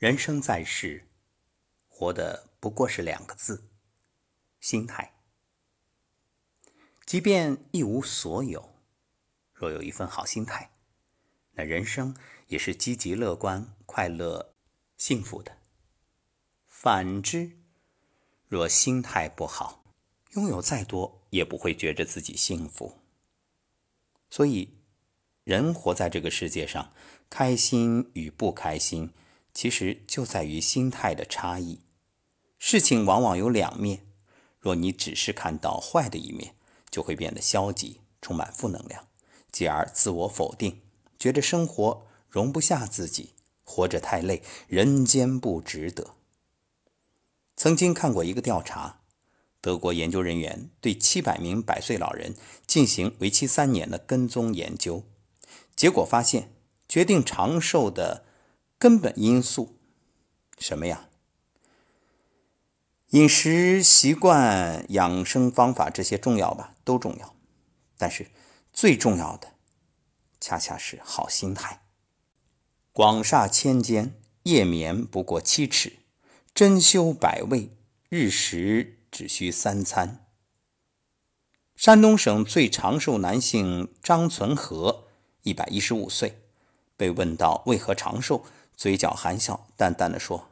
人生在世，活的不过是两个字：心态。即便一无所有，若有一份好心态，那人生也是积极乐观、快乐、幸福的。反之，若心态不好，拥有再多也不会觉着自己幸福。所以，人活在这个世界上，开心与不开心。其实就在于心态的差异。事情往往有两面，若你只是看到坏的一面，就会变得消极，充满负能量，继而自我否定，觉得生活容不下自己，活着太累，人间不值得。曾经看过一个调查，德国研究人员对七百名百岁老人进行为期三年的跟踪研究，结果发现，决定长寿的。根本因素什么呀？饮食习惯、养生方法这些重要吧，都重要。但是最重要的，恰恰是好心态。广厦千间，夜眠不过七尺；珍馐百味，日食只需三餐。山东省最长寿男性张存和，一百一十五岁，被问到为何长寿？嘴角含笑，淡淡的说：“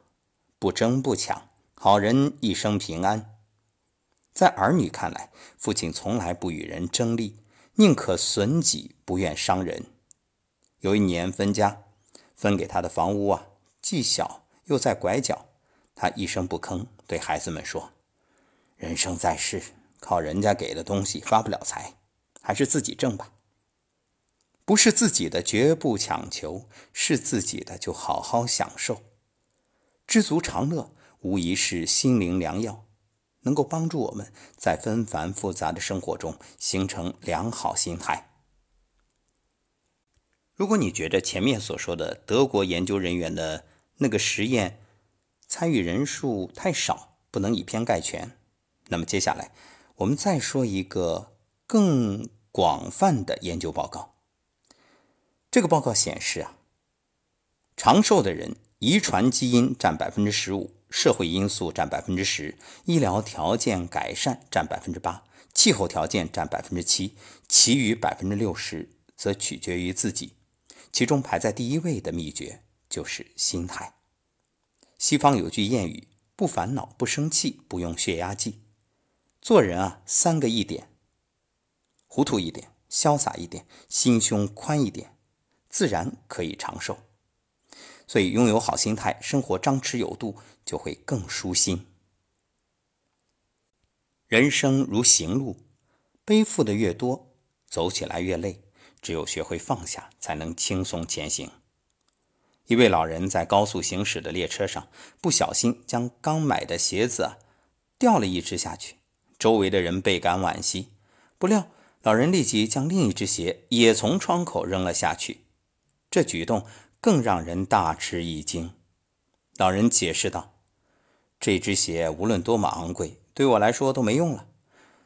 不争不抢，好人一生平安。”在儿女看来，父亲从来不与人争利，宁可损己，不愿伤人。有一年分家，分给他的房屋啊，既小又在拐角，他一声不吭，对孩子们说：“人生在世，靠人家给的东西发不了财，还是自己挣吧。”不是自己的，绝不强求；是自己的，就好好享受。知足常乐，无疑是心灵良药，能够帮助我们在纷繁复杂的生活中形成良好心态。如果你觉得前面所说的德国研究人员的那个实验参与人数太少，不能以偏概全，那么接下来我们再说一个更广泛的研究报告。这个报告显示啊，长寿的人遗传基因占百分之十五，社会因素占百分之十，医疗条件改善占百分之八，气候条件占百分之七，其余百分之六十则取决于自己。其中排在第一位的秘诀就是心态。西方有句谚语：“不烦恼，不生气，不用血压计。”做人啊，三个一点：糊涂一点，潇洒一点，心胸宽一点。自然可以长寿，所以拥有好心态，生活张弛有度，就会更舒心。人生如行路，背负的越多，走起来越累。只有学会放下，才能轻松前行。一位老人在高速行驶的列车上，不小心将刚买的鞋子掉了一只下去，周围的人倍感惋惜。不料，老人立即将另一只鞋也从窗口扔了下去。这举动更让人大吃一惊。老人解释道：“这只鞋无论多么昂贵，对我来说都没用了。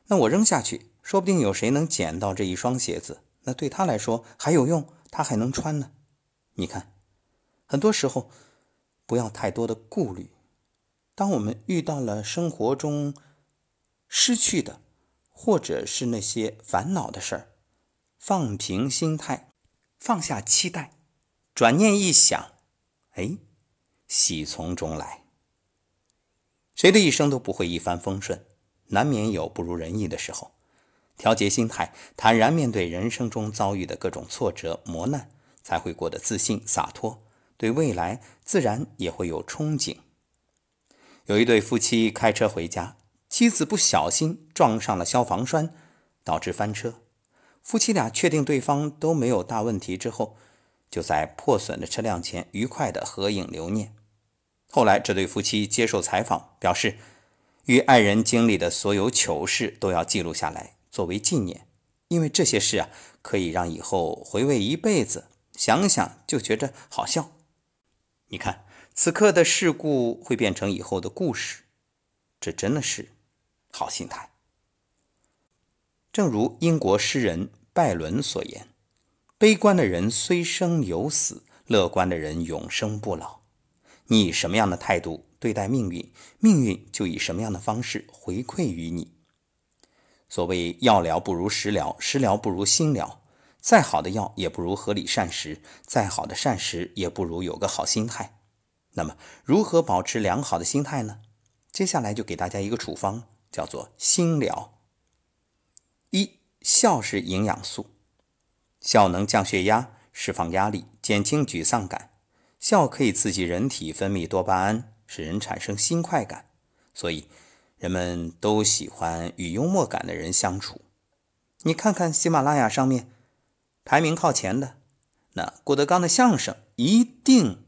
那我扔下去，说不定有谁能捡到这一双鞋子，那对他来说还有用，他还能穿呢。你看，很多时候不要太多的顾虑。当我们遇到了生活中失去的，或者是那些烦恼的事儿，放平心态。”放下期待，转念一想，哎，喜从中来。谁的一生都不会一帆风顺，难免有不如人意的时候。调节心态，坦然面对人生中遭遇的各种挫折磨难，才会过得自信洒脱，对未来自然也会有憧憬。有一对夫妻开车回家，妻子不小心撞上了消防栓，导致翻车。夫妻俩确定对方都没有大问题之后，就在破损的车辆前愉快的合影留念。后来，这对夫妻接受采访，表示与爱人经历的所有糗事都要记录下来作为纪念，因为这些事啊，可以让以后回味一辈子，想想就觉着好笑。你看，此刻的事故会变成以后的故事，这真的是好心态。正如英国诗人拜伦所言：“悲观的人虽生有死，乐观的人永生不老。”你以什么样的态度对待命运，命运就以什么样的方式回馈于你。所谓药疗不如食疗，食疗不如心疗。再好的药也不如合理膳食，再好的膳食也不如有个好心态。那么，如何保持良好的心态呢？接下来就给大家一个处方，叫做心疗。一笑是营养素，笑能降血压、释放压力、减轻沮丧感。笑可以刺激人体分泌多巴胺，使人产生新快感，所以人们都喜欢与幽默感的人相处。你看看喜马拉雅上面。排名靠前的，那郭德纲的相声一定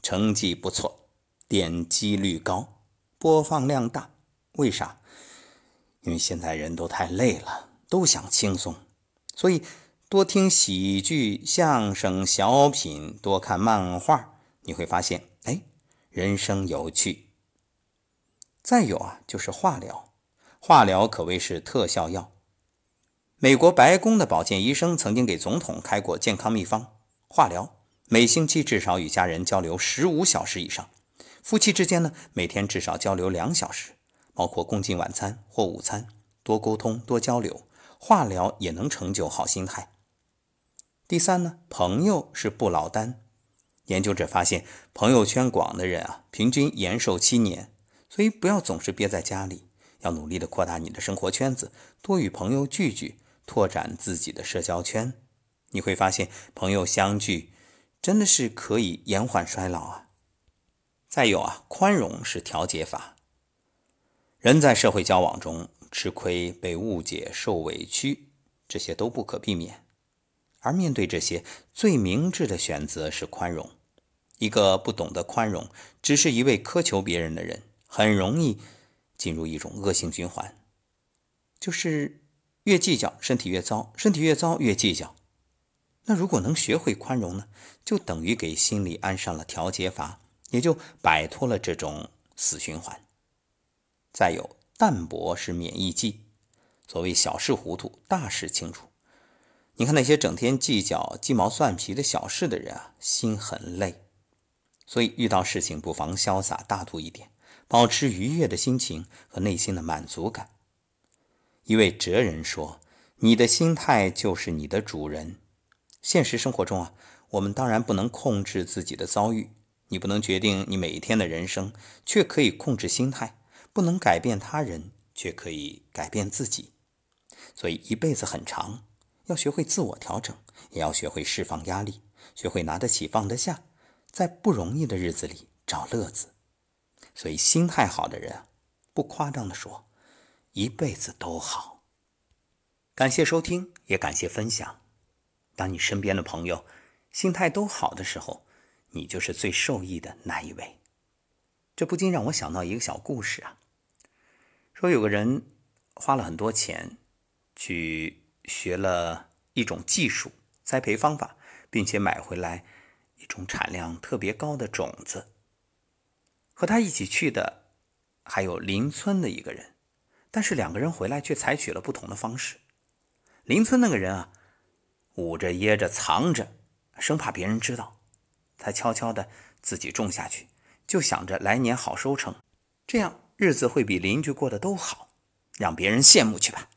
成绩不错，点击率高，播放量大。为啥？因为现在人都太累了，都想轻松，所以多听喜剧、相声、小品，多看漫画，你会发现，哎，人生有趣。再有啊，就是化疗，化疗可谓是特效药。美国白宫的保健医生曾经给总统开过健康秘方：化疗，每星期至少与家人交流十五小时以上；夫妻之间呢，每天至少交流两小时，包括共进晚餐或午餐，多沟通多交流。化疗也能成就好心态。第三呢，朋友是不老丹。研究者发现，朋友圈广的人啊，平均延寿七年。所以不要总是憋在家里，要努力的扩大你的生活圈子，多与朋友聚聚。拓展自己的社交圈，你会发现朋友相聚真的是可以延缓衰老啊。再有啊，宽容是调节法。人在社会交往中吃亏、被误解、受委屈，这些都不可避免。而面对这些，最明智的选择是宽容。一个不懂得宽容，只是一味苛求别人的人，很容易进入一种恶性循环，就是。越计较，身体越糟；身体越糟，越计较。那如果能学会宽容呢？就等于给心里安上了调节阀，也就摆脱了这种死循环。再有，淡泊是免疫剂。所谓小事糊涂，大事清楚。你看那些整天计较鸡毛蒜皮的小事的人啊，心很累。所以遇到事情不妨潇洒大度一点，保持愉悦的心情和内心的满足感。一位哲人说：“你的心态就是你的主人。”现实生活中啊，我们当然不能控制自己的遭遇，你不能决定你每一天的人生，却可以控制心态；不能改变他人，却可以改变自己。所以一辈子很长，要学会自我调整，也要学会释放压力，学会拿得起放得下，在不容易的日子里找乐子。所以心态好的人，不夸张的说。一辈子都好。感谢收听，也感谢分享。当你身边的朋友心态都好的时候，你就是最受益的那一位。这不禁让我想到一个小故事啊。说有个人花了很多钱去学了一种技术栽培方法，并且买回来一种产量特别高的种子。和他一起去的还有邻村的一个人。但是两个人回来却采取了不同的方式。邻村那个人啊，捂着掖着藏着，生怕别人知道，他悄悄的自己种下去，就想着来年好收成，这样日子会比邻居过得都好，让别人羡慕去吧。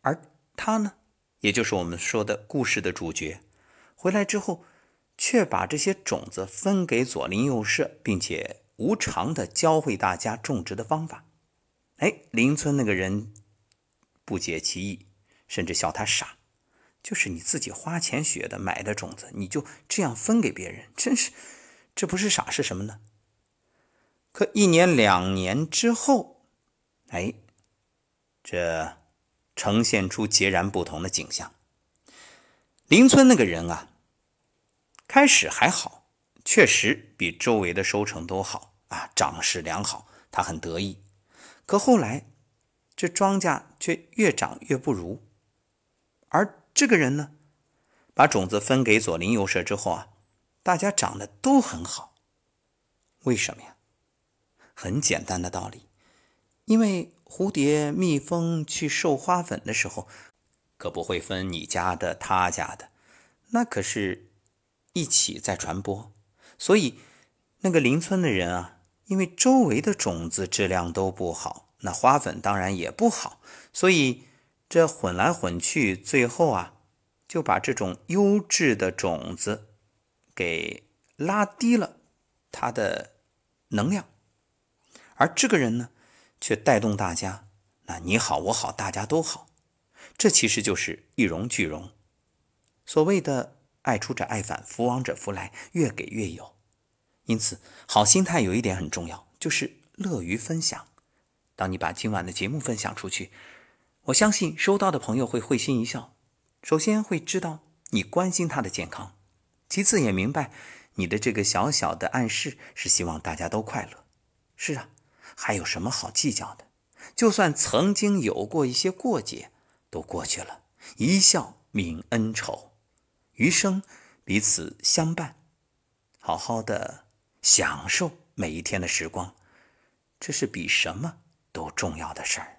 而他呢，也就是我们说的故事的主角，回来之后，却把这些种子分给左邻右舍，并且无偿的教会大家种植的方法。哎，邻村那个人不解其意，甚至笑他傻。就是你自己花钱学的、买的种子，你就这样分给别人，真是，这不是傻是什么呢？可一年两年之后，哎，这呈现出截然不同的景象。邻村那个人啊，开始还好，确实比周围的收成都好啊，长势良好，他很得意。可后来，这庄稼却越长越不如。而这个人呢，把种子分给左邻右舍之后啊，大家长得都很好。为什么呀？很简单的道理，因为蝴蝶、蜜蜂去授花粉的时候，可不会分你家的、他家的，那可是一起在传播。所以，那个邻村的人啊，因为周围的种子质量都不好，那花粉当然也不好，所以这混来混去，最后啊，就把这种优质的种子给拉低了它的能量，而这个人呢，却带动大家，那你好我好大家都好，这其实就是一荣俱荣。所谓的爱出者爱返，福往者福来，越给越有。因此，好心态有一点很重要，就是乐于分享。当你把今晚的节目分享出去，我相信收到的朋友会会心一笑。首先会知道你关心他的健康，其次也明白你的这个小小的暗示是希望大家都快乐。是啊，还有什么好计较的？就算曾经有过一些过节，都过去了，一笑泯恩仇，余生彼此相伴，好好的。享受每一天的时光，这是比什么都重要的事儿。